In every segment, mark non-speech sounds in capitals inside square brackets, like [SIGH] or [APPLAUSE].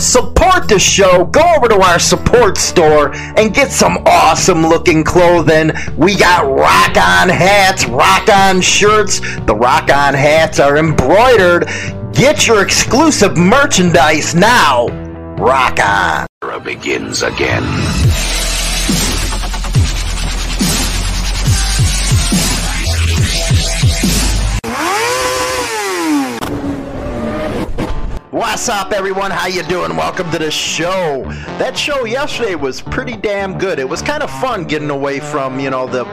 Support the show. Go over to our support store and get some awesome looking clothing. We got rock on hats, rock on shirts. The rock on hats are embroidered. Get your exclusive merchandise now. Rock on. Begins again. What's up, everyone? How you doing? Welcome to the show. That show yesterday was pretty damn good. It was kind of fun getting away from, you know, the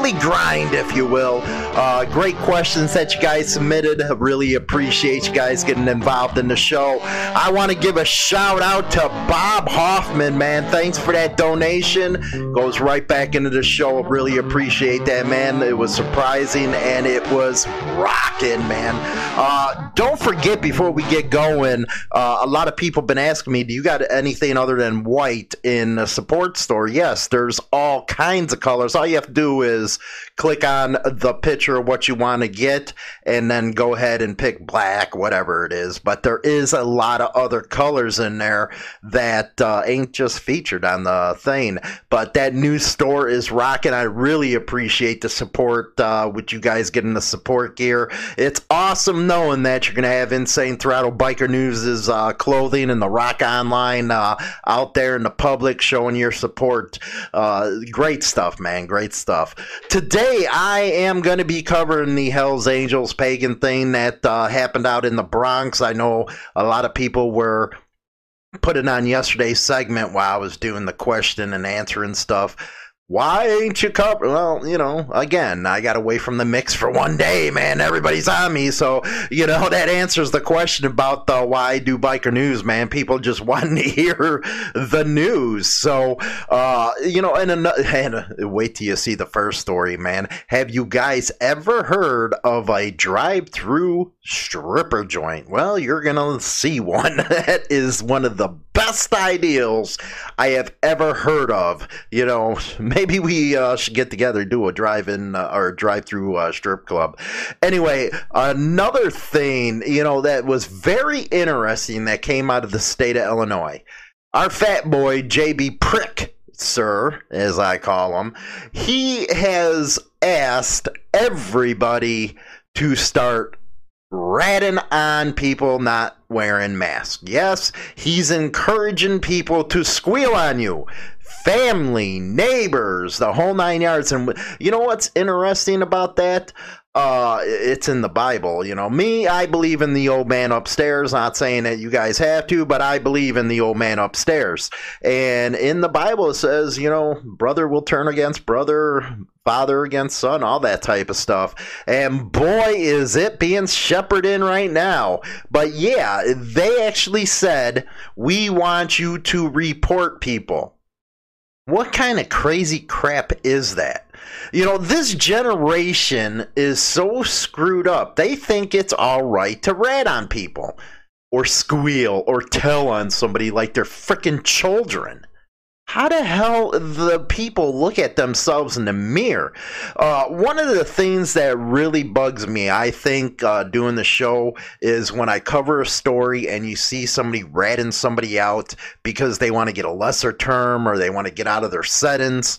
daily grind, if you will. Uh, great questions that you guys submitted. I really appreciate you guys getting involved in the show. I want to give a shout out to Bob Hoffman, man. Thanks for that donation. Goes right back into the show. Really appreciate that, man. It was surprising and it was rocking, man. Uh, don't forget before we get going, uh, a lot of people been asking me, do you got anything other than white in the support store? Yes, there's all kinds of colors. All you have to do is click on the picture of what you want to get and then go ahead and pick black, whatever it is. But there is a lot of other colors in there that uh, ain't just featured on the thing. But that new store is rocking. I really appreciate the support uh, with you guys getting the support gear. It's awesome knowing that you're going to have Insane Throttle Biker News' uh, clothing and the Rock Online uh, out there in the public showing your support. Uh, great stuff, man. Great stuff. Today, I am going to be covering the Hells Angels pagan thing that uh, happened out in the Bronx. I know a lot of people were putting on yesterday's segment while I was doing the question and answering stuff why ain't you cover? Well, you know, again, I got away from the mix for one day, man. Everybody's on me, so you know that answers the question about the why do biker news, man. People just [LAUGHS] want to hear the news. So, uh, you know, and, and uh, wait till you see the first story, man. Have you guys ever heard of a drive-through stripper joint? Well, you're gonna see one. [LAUGHS] that is one of the best ideals I have ever heard of. You know [LAUGHS] maybe we uh, should get together do a drive-in uh, or drive-through uh, strip club. Anyway, another thing you know that was very interesting that came out of the state of Illinois. Our fat boy JB Prick, sir, as I call him, he has asked everybody to start ratting on people not wearing masks. Yes, he's encouraging people to squeal on you family, neighbors, the whole nine yards. And you know what's interesting about that? Uh, it's in the Bible. You know, me, I believe in the old man upstairs. Not saying that you guys have to, but I believe in the old man upstairs. And in the Bible, it says, you know, brother will turn against brother, father against son, all that type of stuff. And boy, is it being shepherded in right now. But yeah, they actually said, we want you to report people. What kind of crazy crap is that? You know, this generation is so screwed up. They think it's all right to rat on people or squeal or tell on somebody like they're freaking children how the hell the people look at themselves in the mirror. Uh, one of the things that really bugs me, I think, uh, doing the show is when I cover a story and you see somebody ratting somebody out because they want to get a lesser term or they want to get out of their sentence.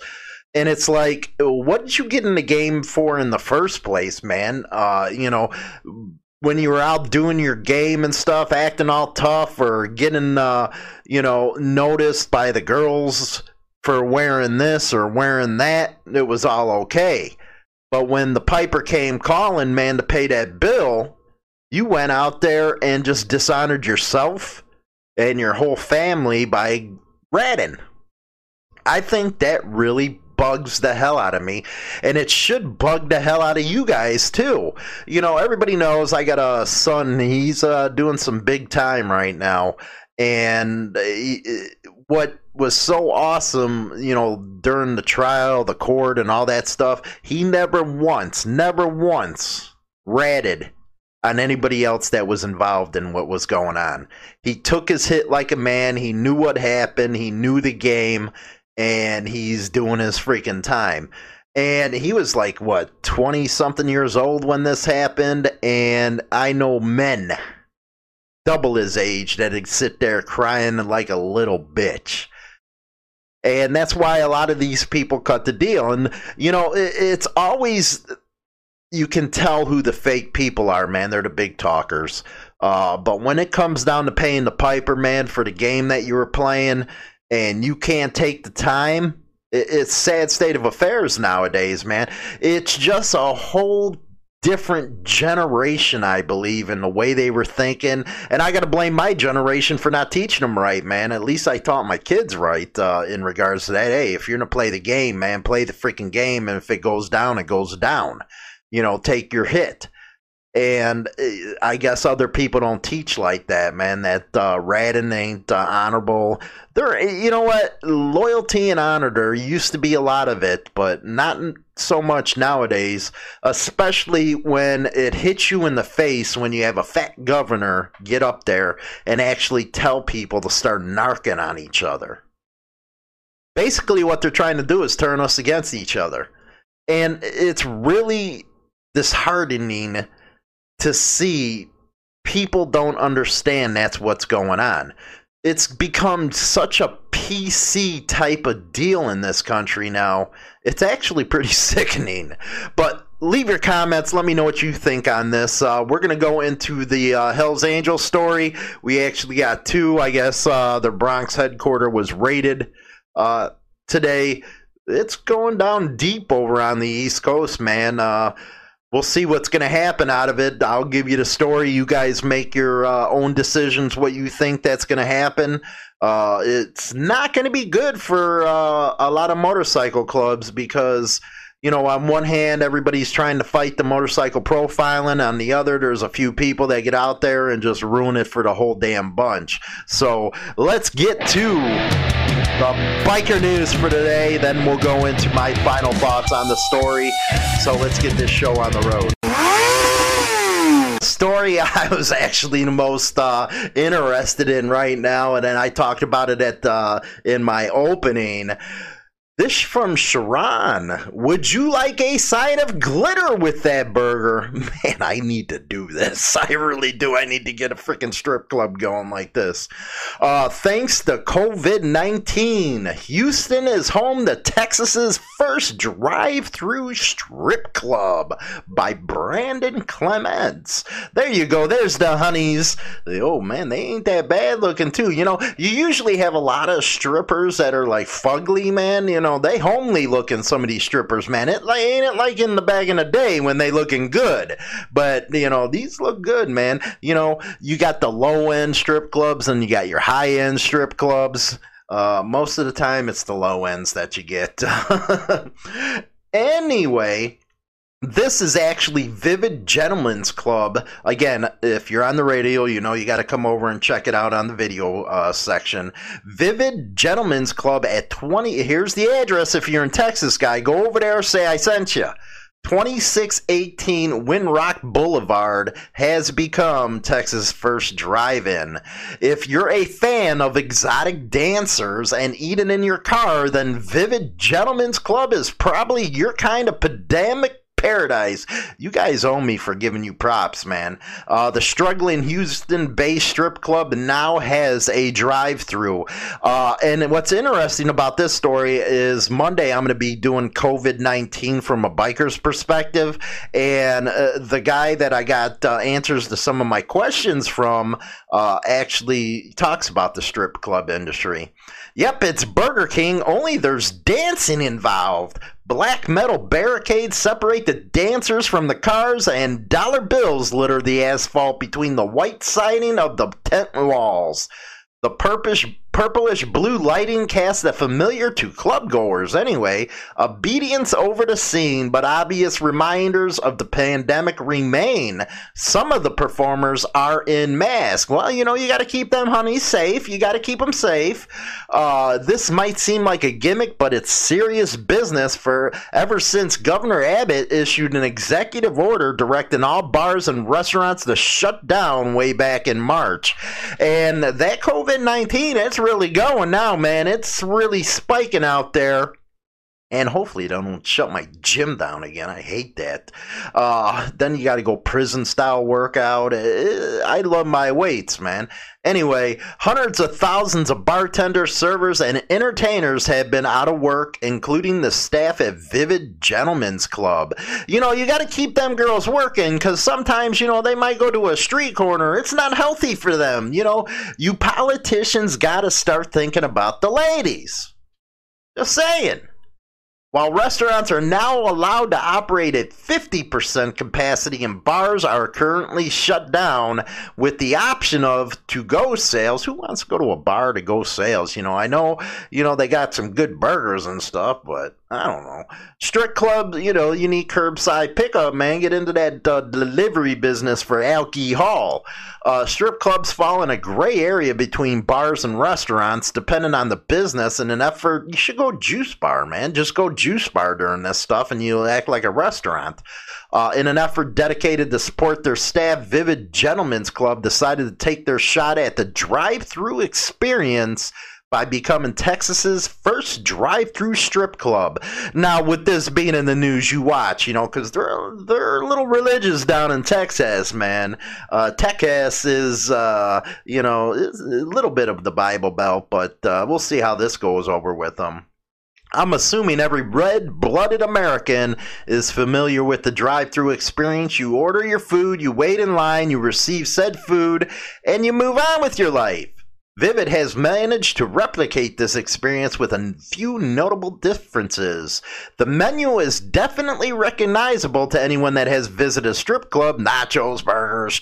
And it's like, what did you get in the game for in the first place, man? Uh, you know, when you were out doing your game and stuff, acting all tough or getting, uh, you know, noticed by the girls for wearing this or wearing that, it was all okay. But when the piper came calling, man, to pay that bill, you went out there and just dishonored yourself and your whole family by ratting. I think that really bugs the hell out of me, and it should bug the hell out of you guys too. You know, everybody knows I got a son. He's uh, doing some big time right now, and he, what was so awesome, you know, during the trial, the court, and all that stuff, he never once, never once ratted on anybody else that was involved in what was going on. He took his hit like a man. He knew what happened. He knew the game and he's doing his freaking time. And he was like, what, 20 something years old when this happened? And I know men, double his age that'd sit there crying like a little bitch. And that's why a lot of these people cut the deal. And, you know, it's always, you can tell who the fake people are, man. They're the big talkers. Uh, but when it comes down to paying the piper, man, for the game that you were playing, and you can't take the time, it's sad state of affairs nowadays, man. It's just a whole different generation, I believe, in the way they were thinking. And I got to blame my generation for not teaching them right, man. At least I taught my kids right uh, in regards to that. Hey, if you're to play the game, man, play the freaking game. And if it goes down, it goes down. You know, take your hit and uh, I guess other people don't teach like that, man. That uh, ratting ain't uh, honorable. There, you know what? Loyalty and honor. There used to be a lot of it, but not so much nowadays. Especially when it hits you in the face when you have a fat governor get up there and actually tell people to start narking on each other. Basically, what they're trying to do is turn us against each other, and it's really disheartening to see people don't understand that's what's going on. It's become such a PC type of deal in this country now. It's actually pretty [LAUGHS] sickening. But leave your comments. Let me know what you think on this. Uh, we're going to go into the uh, Hells Angels story. We actually got two. I guess uh, the Bronx headquarters was raided uh, today. It's going down deep over on the East Coast, man. We'll see what's going to happen out of it. I'll give you the story. You guys make your uh, own decisions what you think that's going to happen. Uh, it's not going to be good for uh, a lot of motorcycle clubs because you know, on one hand, everybody's trying to fight the motorcycle profiling. On the other, there's a few people that get out there and just ruin it for the whole damn bunch. So let's get to the biker news for today. Then we'll go into my final thoughts on the story. So let's get this show on the road story [LAUGHS] I was actually the most uh, interested in right now, and then I talked about it at uh, in my opening. This from Sharon. Would you like a side of glitter with that burger? [LAUGHS] Man, I need to do this. [LAUGHS] I really do. I need to get a freaking strip club going like this. Uh, thanks to COVID 19, Houston is home to Texas's first drive through strip club by Brandon Clements. There you go. There's the honeys. Oh, man, they ain't that bad looking, too. You know, you usually have a lot of strippers that are like fugly, man. You know, they homely looking some of these strippers, man. It like ain't it like in the back in the day when they looking good. But you know, these look good, man. You know, you got the low end strip clubs and you got your high end strip clubs. Uh, most of the time, it's the low ends that you get. [LAUGHS] anyway, this is actually Vivid Gentlemen's Club. Again, if you're on the radio, you know you got to come over and check it out on the video uh, section. Vivid Gentlemen's Club at 20. Here's the address if you're in Texas, guy. Go over there, say I sent you. 2618 Winrock Boulevard has become Texas' first drive in. If you're a fan of exotic dancers and eating in your car, then Vivid Gentlemen's Club is probably your kind of pandemic paradise. You guys owe me for giving you props, man. Uh, the struggling Houston Bay Strip Club now has a drive through. Uh, and what's interesting about this story is Monday I'm going to be doing COVID 19 from a biker's perspective. And uh, the guy that I got uh, answers to some of my questions from uh, actually talks about the strip club industry. Yep, it's Burger King, only there's dancing involved. Black metal barricades separate the dancers from the cars, and dollar bills litter the asphalt between the white siding of the tent walls. The purplish, purplish blue lighting casts a familiar to clubgoers anyway. Obedience over the scene, but obvious reminders of the pandemic remain. Some of the performers are in masks. Well, you know, you got to keep them honey, safe. You got to keep them safe. Uh, this might seem like a gimmick, but it's serious business for ever since Governor Abbott issued an executive order directing all bars and restaurants to shut down way back in March. And that COVID 19, it's really going now, man. It's really spiking out there. And hopefully they don't shut my gym down again. I hate that. Uh, then you got to go prison style workout. Uh, I love my weights, man. Anyway, hundreds of thousands of bartenders, servers, and entertainers have been out of work, including the staff at Vivid Gentlemen's Club. You know, you got to keep them girls working because sometimes, you know, they might go to a street corner. It's not healthy for them. You know, you politicians got to start thinking about the ladies. Just saying. While restaurants are now allowed to operate at 50% capacity and bars are currently shut down with the option of to go sales. Who wants to go to a bar to go sales? You know, I know, you know, they got some good burgers and stuff, but I don't know. Strict club, you know, you need curbside pickup, man. Get into that uh, delivery business for alcohol. Uh, strip clubs fall in a gray area between bars and restaurants, depending on the business. In an effort, you should go juice bar, man. Just go juice bar during this stuff, and you act like a restaurant. Uh, in an effort dedicated to support their staff, Vivid Gentlemen's Club decided to take their shot at the drive-through experience by becoming Texas's first drive-through strip club. Now, with this being in the news, you watch, you know, because they're they're little religious down in Texas, man. Uh, Texas is, uh, you know, a little bit of the Bible Belt, but uh, we'll see how this goes over with them. I'm assuming every red blooded American is familiar with the drive through experience. You order your food, you wait in line, you receive said food, and you move on with your life. Vivid has managed to replicate this experience with a few notable differences. The menu is definitely recognizable to anyone that has visited a strip club. Nachos, burgers.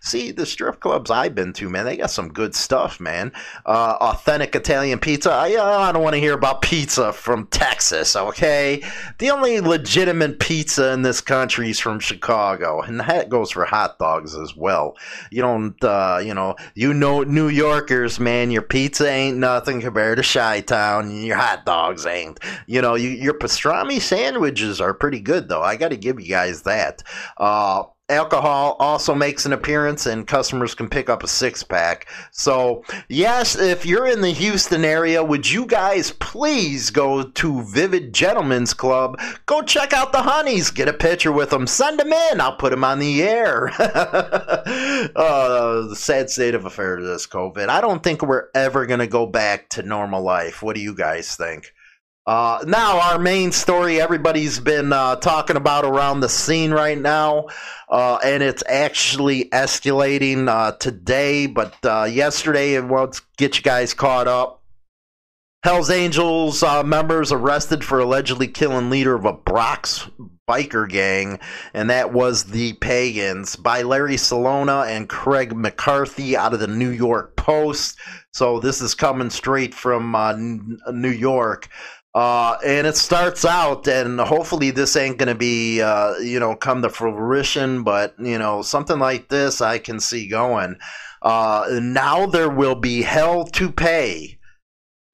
See, the strip clubs I've been to, man, they got some good stuff, man. Uh, authentic Italian pizza. I, uh, I don't want to hear about pizza from Texas, okay? The only legitimate pizza in this country is from Chicago, and that goes for hot dogs as well. You don't, uh, you know, you know, New Yorkers man. Your pizza ain't nothing compared to Chi Town. Your hot dogs ain't. You know, you, your pastrami sandwiches are pretty good, though. I got to give you guys that. Uh, alcohol also makes an appearance and customers can pick up a six pack. So, yes, if you're in the Houston area, would you guys please go to Vivid Gentlemen's Club? Go check out the honeys, get a picture with them, send them in. I'll put them on the air. [LAUGHS] uh, the sad state of affairs this COVID. I don't think we're ever going to go back to normal life. What do you guys think? Uh, now, our main story everybody's been uh, talking about around the scene right now, uh, and it's actually escalating uh, today, but uh, yesterday, and let's get you guys caught up. Hell's Angels uh, members arrested for allegedly killing leader of a Bronx biker gang, and that was the Pagans by Larry Celona and Craig McCarthy out of the New York Post. So this is coming straight from New York. Uh, and it starts out, and hopefully this ain't going to be, uh, you know, come to fruition, but, you know, something like this I can see going. Uh, now there will be hell to pay.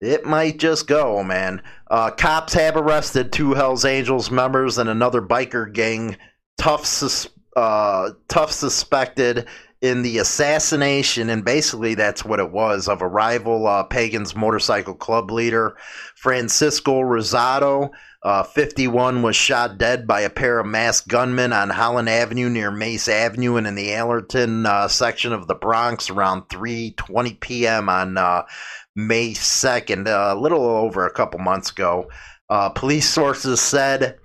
It might just go, man. Uh, cops have arrested two Hells Angels members and another biker gang, tough, sus- uh, tough suspected in the assassination, and basically that's what it was, of a rival uh, Pagans motorcycle club leader, Francisco Rosado. Uh, 51 was shot dead by a pair of masked gunmen on Holland Avenue near Mace Avenue and in the Allerton uh, section of the Bronx around 3:20 p.m. on uh, May 2nd, uh, a little over a couple months ago. Uh, police sources said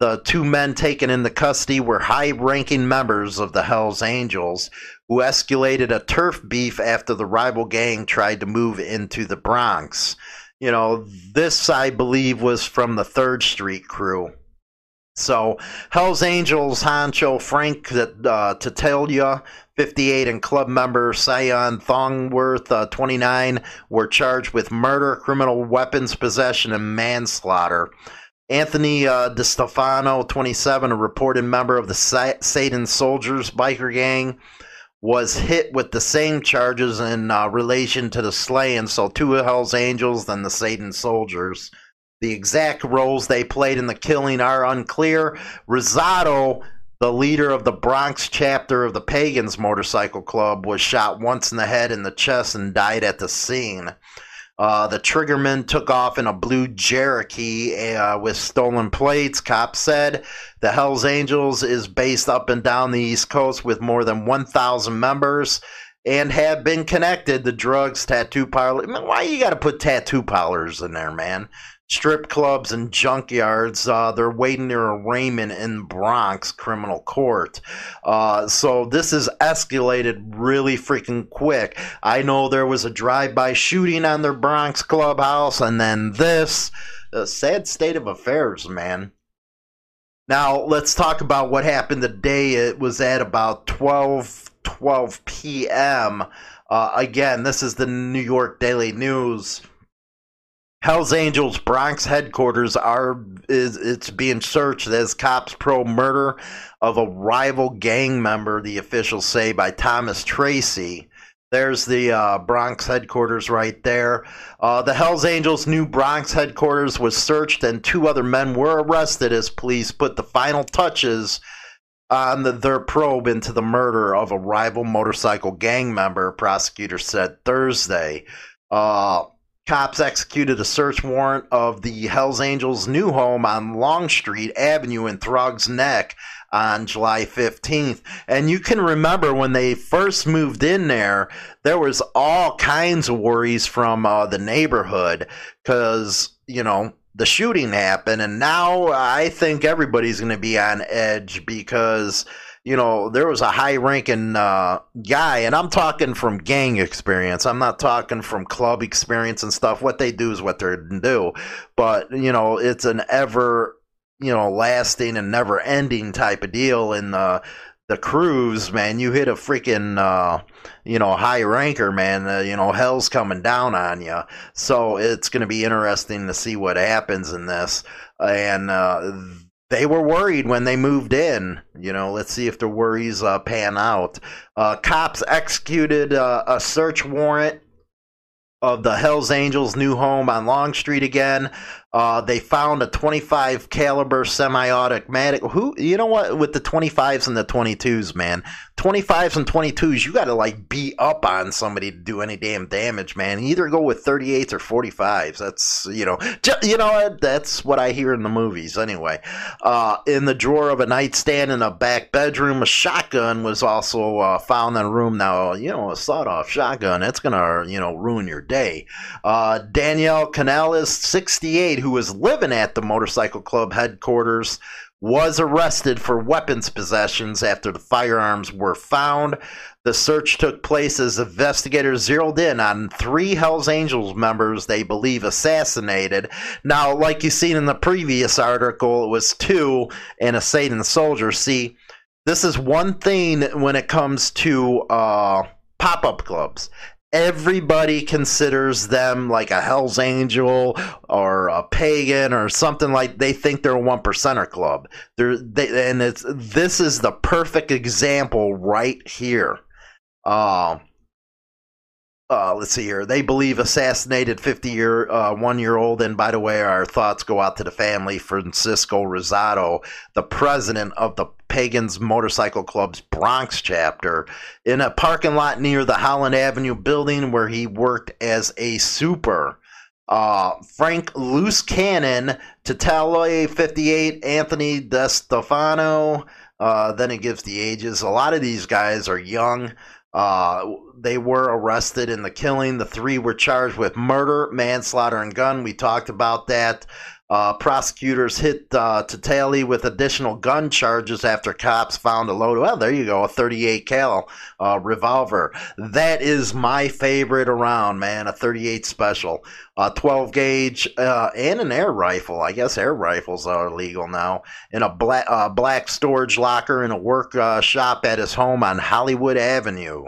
the two men taken into custody were high ranking members of the Hells Angels who escalated a turf beef after the rival gang tried to move into the Bronx. You know, this, I believe, was from the Third Street crew. So, Hells Angels honcho Frank uh, Tatalia, 58, and club member Sion Thongworth, uh, 29, were charged with murder, criminal weapons possession, and manslaughter. Anthony uh, DeStefano, 27, a reported member of the Sa- Satan Soldiers biker gang, was hit with the same charges in uh, relation to the slaying. So, two of Hell's Angels, then the Satan Soldiers. The exact roles they played in the killing are unclear. Rosado, the leader of the Bronx chapter of the Pagans Motorcycle Club, was shot once in the head and the chest and died at the scene. Uh, the triggerman took off in a blue Cherokee uh, with stolen plates. Cops said the Hells Angels is based up and down the East Coast with more than 1,000 members and have been connected to drugs, tattoo parlors. why you got to put tattoo parlors in there, man? Strip clubs and junkyards. Uh, they're waiting near arraignment in Bronx criminal court. Uh, so this has escalated really freaking quick. I know there was a drive-by shooting on their Bronx clubhouse, and then this. A sad state of affairs, man. Now let's talk about what happened the day it was at about 12 12 p.m. Uh, again, this is the New York Daily News. Hell's Angels Bronx headquarters are is it's being searched as cops probe murder of a rival gang member. The officials say by Thomas Tracy. There's the uh, Bronx headquarters right there. Uh, the Hells Angels' new Bronx headquarters was searched, and two other men were arrested as police put the final touches on the, their probe into the murder of a rival motorcycle gang member. Prosecutors said Thursday. Uh, Cops executed a search warrant of the Hells Angels' new home on Longstreet Avenue in Throgs Neck on July 15th. And you can remember when they first moved in there, there was all kinds of worries from uh, the neighborhood because, you know, the shooting happened. And now I think everybody's going to be on edge because you know, there was a high ranking uh, guy, and I'm talking from gang experience. I'm not talking from club experience and stuff. What they do is what they do. But, you know, it's an ever, you know, lasting and never ending type of deal in the. The crews, man, you hit a freaking, uh, you know, high ranker, man. Uh, you know, hell's coming down on you. So it's going to be interesting to see what happens in this. And uh, they were worried when they moved in. You know, let's see if the worries uh, pan out. Uh, cops executed uh, a search warrant of the Hells Angels' new home on Long Street again. Uh, they found a 25 caliber semi-automatic. Who you know what with the 25s and the 22s, man. 25s and 22s, you got to like beat up on somebody to do any damn damage, man. either go with 38s or 45s. That's you know, you know that's what I hear in the movies anyway. Uh, in the drawer of a nightstand in a back bedroom, a shotgun was also uh, found in a room. Now you know a sawed-off shotgun. That's gonna you know ruin your day. Uh, Danielle Canales, 68 who was living at the motorcycle club headquarters, was arrested for weapons possessions after the firearms were found. The search took place as investigators zeroed in on three Hells Angels members they believe assassinated. Now, like you seen in the previous article, it was two and a Satan soldier. See, this is one thing when it comes to uh, pop up clubs everybody considers them like a Hell's Angel or a pagan or something like they think they're a one percenter club. They're they, and it's this is the perfect example right here. Uh, uh, let's see here. They believe assassinated 50 year, uh, one year old. And by the way, our thoughts go out to the family. Francisco Rosado, the president of the Pagans Motorcycle Club's Bronx chapter, in a parking lot near the Holland Avenue building where he worked as a super. Uh, Frank Loose Cannon, Tatale 58, Anthony DeStefano. Uh, then it gives the ages. A lot of these guys are young. Uh, they were arrested in the killing. The three were charged with murder, manslaughter, and gun. We talked about that. Uh, prosecutors hit uh, Tatali with additional gun charges after cops found a load. Well, there you go, a 38 cal uh, revolver. That is my favorite around, man. A 38 special, a 12 gauge, uh, and an air rifle. I guess air rifles are legal now. In a black uh, black storage locker in a work uh, shop at his home on Hollywood Avenue.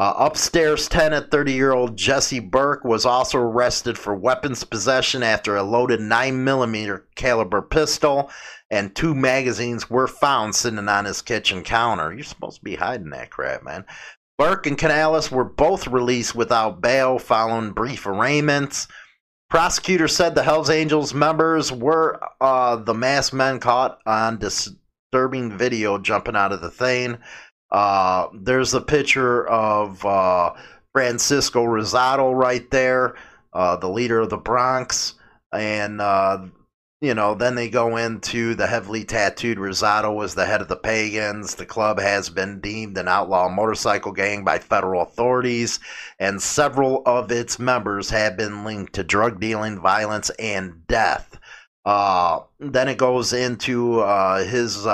Uh, upstairs tenant, 30 year old Jesse Burke, was also arrested for weapons possession after a loaded 9mm caliber pistol and two magazines were found sitting on his kitchen counter. You're supposed to be hiding that crap, man. Burke and Canales were both released without bail following brief arraignments. Prosecutors said the Hells Angels members were uh, the masked men caught on disturbing video jumping out of the thing. Uh, there's a picture of uh, Francisco Rosado right there. uh, the leader of the Bronx, and uh, you know, then they go into the heavily tattooed Rosado was the head of the Pagans. The club has been deemed an outlaw motorcycle gang by federal authorities, and several of its members have been linked to drug dealing, violence, and death. Uh, then it goes into uh, his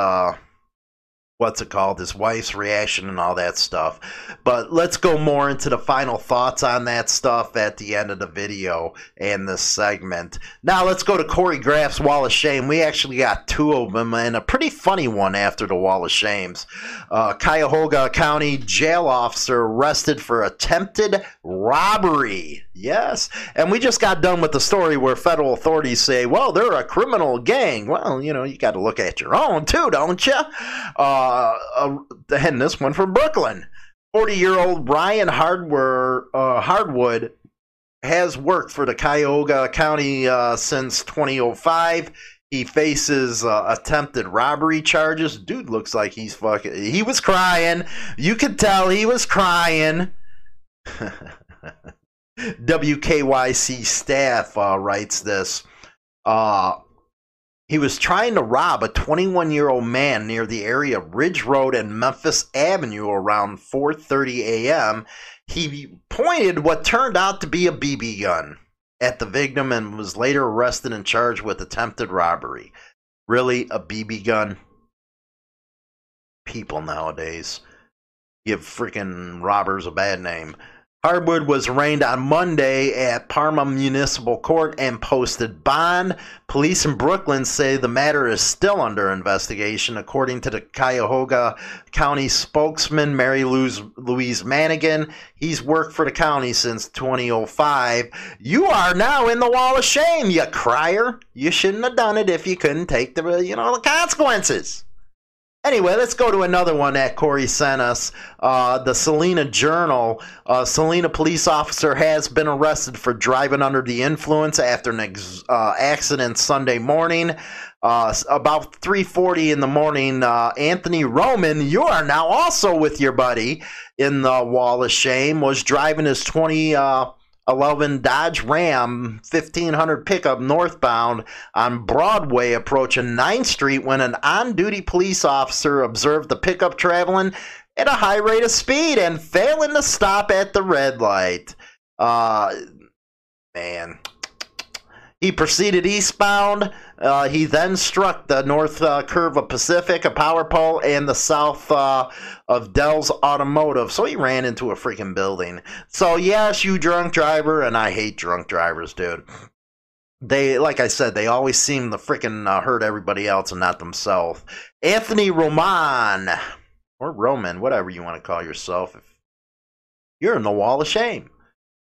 what's it called, his wife's reaction and all that stuff. But let's go more into the final thoughts on that stuff at the end of the video and this segment. Now let's go to Corey Graff's Wall of Shame. We actually got two of them and a pretty funny one after the Wall of Shames. Uh, Cuyahoga County jail officer arrested for attempted robbery. Yes. And we just got done with the story where federal authorities say, well, they're a criminal gang. Well, you know, you got to look at your own too, don't you? Uh, uh, and this one from Brooklyn. 40 year old Ryan Hardware, uh, Hardwood has worked for the Cuyahoga County uh, since 2005. He faces uh, attempted robbery charges. Dude looks like he's fucking. He was crying. You could tell he was crying. [LAUGHS] WKYC staff uh, writes this. Uh, he was trying to rob a 21 year old man near the area of Ridge Road and Memphis Avenue around 4:30 a.m. He pointed what turned out to be a BB gun at the victim and was later arrested and charged with attempted robbery. Really, a BB gun? People nowadays give freaking robbers a bad name. Hardwood was arraigned on Monday at Parma Municipal Court and posted bond. Police in Brooklyn say the matter is still under investigation, according to the Cuyahoga County spokesman, Mary Louise Madigan. He's worked for the county since 2005. You are now in the wall of shame, you crier. You shouldn't have done it if you couldn't take the, you know, the consequences. Anyway, let's go to another one that Corey sent us. Uh, the Salina Journal. Uh, Salina police officer has been arrested for driving under the influence after an ex- uh, accident Sunday morning. Uh, about 3:40 in the morning, uh, Anthony Roman, you are now also with your buddy in the Wall of Shame, was driving his 20- 11 Dodge Ram 1500 pickup northbound on Broadway approaching 9th Street when an on duty police officer observed the pickup traveling at a high rate of speed and failing to stop at the red light. Uh, man. He proceeded eastbound. Uh, he then struck the north uh, curve of Pacific, a power pole, and the south uh, of Dell's Automotive. So he ran into a freaking building. So, yes, you drunk driver, and I hate drunk drivers, dude. They, like I said, they always seem to freaking uh, hurt everybody else and not themselves. Anthony Roman, or Roman, whatever you want to call yourself, you're in the wall of shame.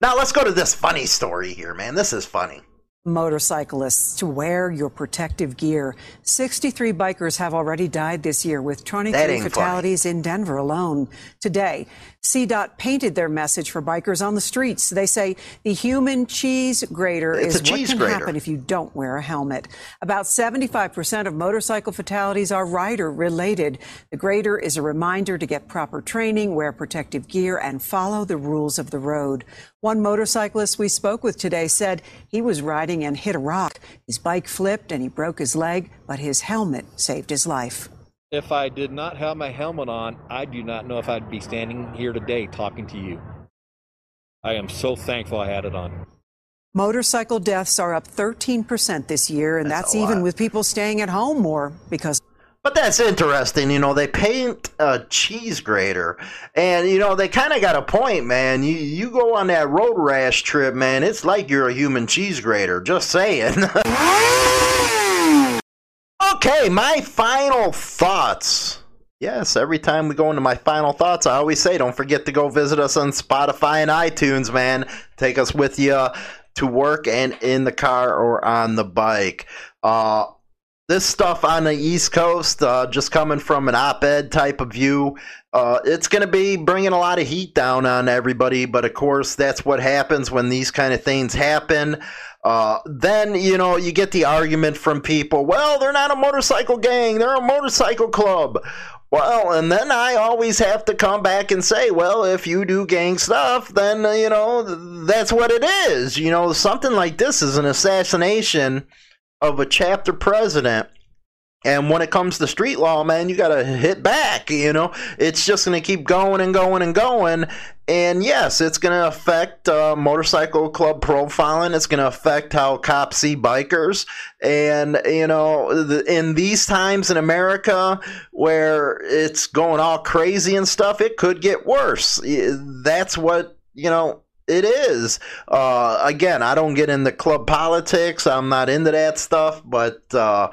Now, let's go to this funny story here, man. This is funny motorcyclists to wear your protective gear. 63 bikers have already died this year, with 23 fatalities funny. in Denver alone. Today, CDOT painted their message for bikers on the streets. They say the human cheese grater it's is what can grater. happen if you don't wear a helmet. About 75% of motorcycle fatalities are rider related. The grater is a reminder to get proper training, wear protective gear, and follow the rules of the road. One motorcyclist we spoke with today said he was riding and hit a rock. His bike flipped and he broke his leg, but his helmet saved his life. If I did not have my helmet on, I do not know if I'd be standing here today talking to you. I am so thankful I had it on. Motorcycle deaths are up 13% this year, and that's, that's even with people staying at home more because but that's interesting. You know, they paint a cheese grater, and you know they kind of got a point, man. You you go on that road rash trip, man. It's like you're a human cheese grater. Just saying. [LAUGHS] okay, my final thoughts. Yes, every time we go into my final thoughts, I always say, don't forget to go visit us on Spotify and iTunes, man. Take us with you to work and in the car or on the bike. Uh, this stuff on the East Coast, uh, just coming from an op ed type of view, uh, it's going to be bringing a lot of heat down on everybody. But of course, that's what happens when these kind of things happen. Uh, then, you know, you get the argument from people well, they're not a motorcycle gang, they're a motorcycle club. Well, and then I always have to come back and say, well, if you do gang stuff, then, you know, that's what it is. You know, something like this is an assassination of a chapter president and when it comes to street law, man, you got to hit back. You know, it's just going to keep going and going and going. And yes, it's going to affect uh, motorcycle club profiling. It's going to affect how cops see bikers. And, you know, in these times in America where it's going all crazy and stuff, it could get worse. That's what, you know, it is. Uh, again, I don't get into club politics. I'm not into that stuff, but. Uh,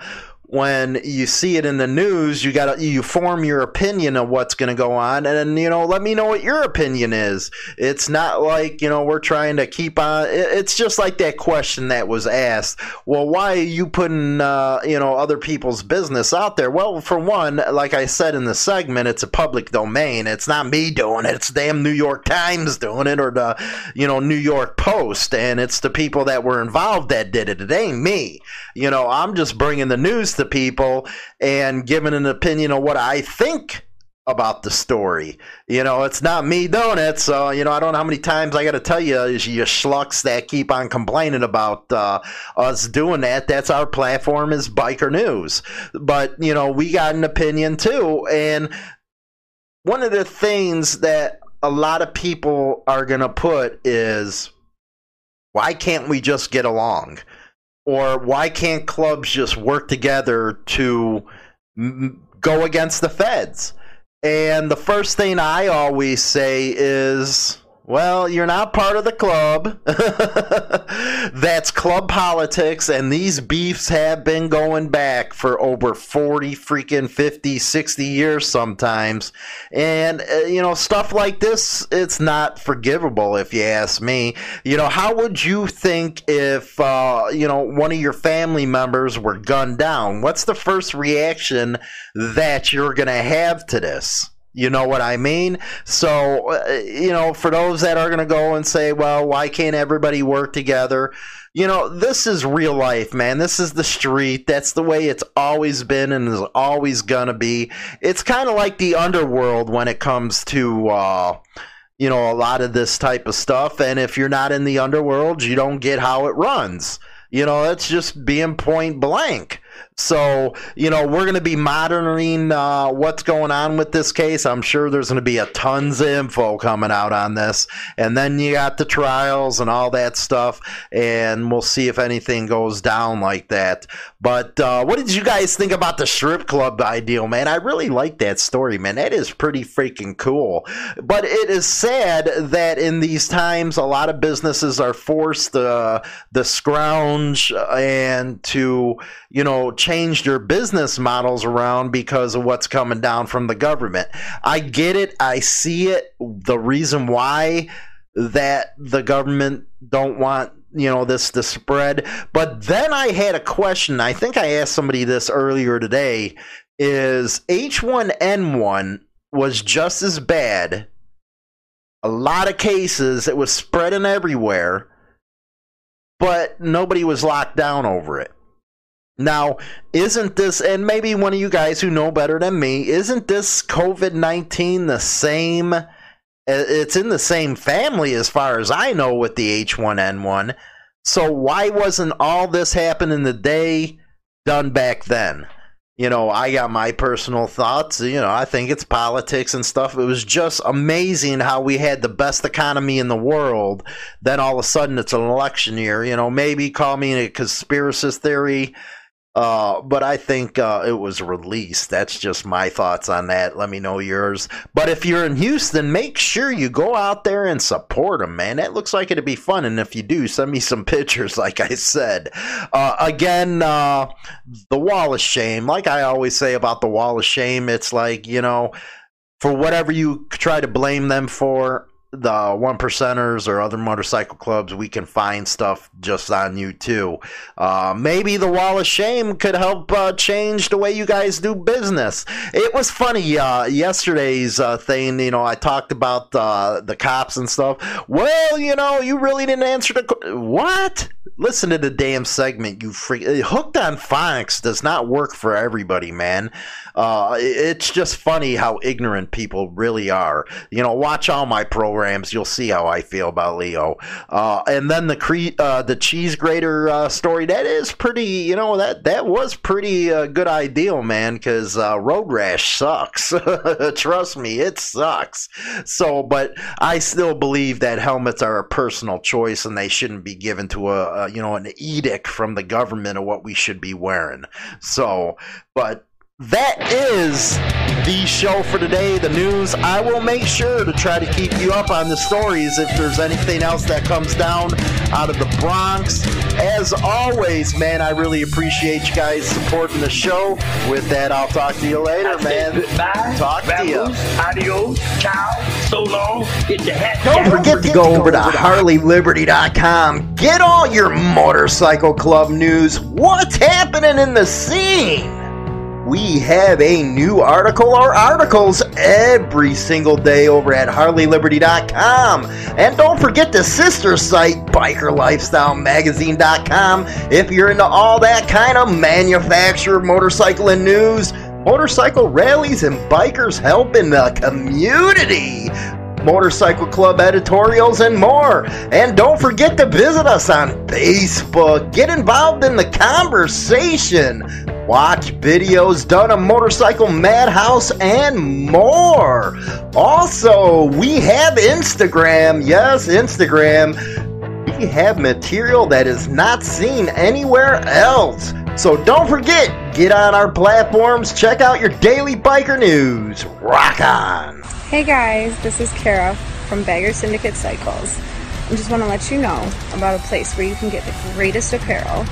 when you see it in the news, you got you form your opinion of what's going to go on, and you know, let me know what your opinion is. It's not like you know we're trying to keep on. It's just like that question that was asked. Well, why are you putting uh, you know other people's business out there? Well, for one, like I said in the segment, it's a public domain. It's not me doing it. It's damn New York Times doing it, or the you know New York Post, and it's the people that were involved that did it. It ain't me. You know, I'm just bringing the news to to people and giving an opinion of what I think about the story. You know, it's not me doing it, so you know I don't know how many times I got to tell you, you schlucks that keep on complaining about uh, us doing that. That's our platform is biker news, but you know we got an opinion too, and one of the things that a lot of people are gonna put is why can't we just get along? Or why can't clubs just work together to go against the feds? And the first thing I always say is well, you're not part of the club. [LAUGHS] That's club politics, and these beefs have been going back for over 40 freaking 50, 60 years sometimes. And, uh, you know, stuff like this, it's not forgivable if you ask me. You know, how would you think if, uh, you know, one of your family members were gunned down? What's the first reaction that you're going to have to this? You know what I mean? So, uh, you know, for those that are going to go and say, well, why can't everybody work together? You know, this is real life, man. This is the street. That's the way it's always been and is always going to be. It's kind of like the underworld when it comes to, uh, you know, a lot of this type of stuff. And if you're not in the underworld, you don't get how it runs. You know, it's just being point blank. So, you know, we're going to be monitoring uh, what's going on with this case. I'm sure there's going to be a tons of info coming out on this. And then you got the trials and all that stuff. And we'll see if anything goes down like that. But uh, what did you guys think about the strip club ideal, man? I really like that story, man. That is pretty freaking cool. But it is sad that in these times, a lot of businesses are forced to uh, the scrounge and to, you know, change your business models around because of what's coming down from the government. I get it. I see it. The reason why that the government don't want you know this to spread but then i had a question i think i asked somebody this earlier today is h1n1 was just as bad a lot of cases it was spreading everywhere but nobody was locked down over it now, isn't this, and maybe one of you guys who know better than me, isn't this COVID 19 the same? It's in the same family as far as I know with the H1N1. So why wasn't all this happening the day done back then? You know, I got my personal thoughts. You know, I think it's politics and stuff. It was just amazing how we had the best economy in the world. Then all of a sudden it's an election year. You know, maybe call me a conspiracy theory uh, but I think uh, it was released. That's just my thoughts on that. Let me know yours. But if you're in Houston, make sure you go out there and support them, man. That looks like it'd be fun. And if you do, send me some [LAUGHS] pictures, like I said. Uh, again, uh, the wall of shame. Like I always say about the wall of shame, it's like, you know, for whatever you try to blame them for, the one percenters or other motorcycle clubs, we can find stuff just on you too. Uh, maybe the wall of shame could help uh, change the way you guys do business. It was funny uh, yesterday's uh, thing. You know, I talked about uh, the cops and stuff. Well, you know, you really didn't answer the what listen to the damn segment. You freak. Hooked on Phonics does not work for everybody, man. Uh, it's just funny how ignorant people really are. You know, watch all my programs. You'll see how I feel about Leo. Uh, and then the cre- uh, the cheese grater uh, story. That is pretty. You know that that was pretty uh, good ideal, man. Because uh, road rash sucks. [LAUGHS] Trust me, it sucks. So, but I still believe that helmets are a personal choice and they shouldn't be given to a, a Uh, you know an edict from the government of what we should be wearing. So, but that is the show for today, the news. I will make sure to try to keep you up on the stories if there's anything else that comes down out of the Bronx. As always, man, I really appreciate you guys supporting the show. With that, I'll talk to you later, man. Goodbye. Talk to you. Adios. Ciao. So long. Get the heck Don't forget to go over to HarleyLiberty.com. Get all your motorcycle club news. What's happening in the scene? We have a new article or articles every single day over at HarleyLiberty.com. And don't forget the sister site, BikerLifestyleMagazine.com. If you're into all that kind of manufacturer motorcycle and news, motorcycle rallies, and bikers helping the community motorcycle club editorials, and more. And don't forget to visit us on Facebook. Get involved in the conversation. Watch videos done on Motorcycle Madhouse and more. Also, we have Instagram. Yes, Instagram. We have material that is not seen anywhere else. So don't forget, get on our platforms, check out your daily biker news. Rock on! Hey guys, this is Kara from Bagger Syndicate Cycles. I just want to let you know about a place where you can get the greatest apparel,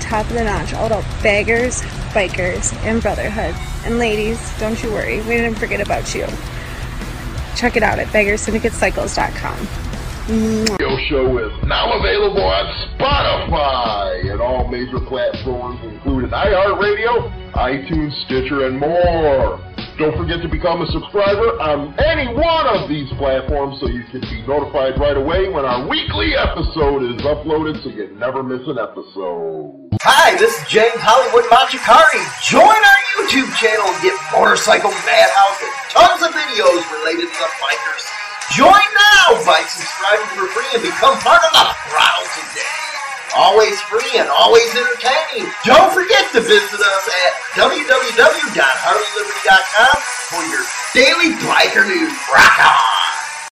top of the notch, all about baggers, bikers, and brotherhood. And ladies, don't you worry, we didn't forget about you. Check it out at baggersyndicatecycles.com. radio show is now available on Spotify and all major platforms, including iHeartRadio, iTunes, Stitcher, and more. Don't forget to become a subscriber on any one of these platforms so you can be notified right away when our weekly episode is uploaded so you never miss an episode. Hi, this is James Hollywood Machikari. Join our YouTube channel and get Motorcycle Madhouse and tons of videos related to the bikers. Join now by subscribing for free and become part of the crowd today. Always free and always entertaining. Don't forget to visit us at www.harleyliberty.com for your daily biker news. Rock on!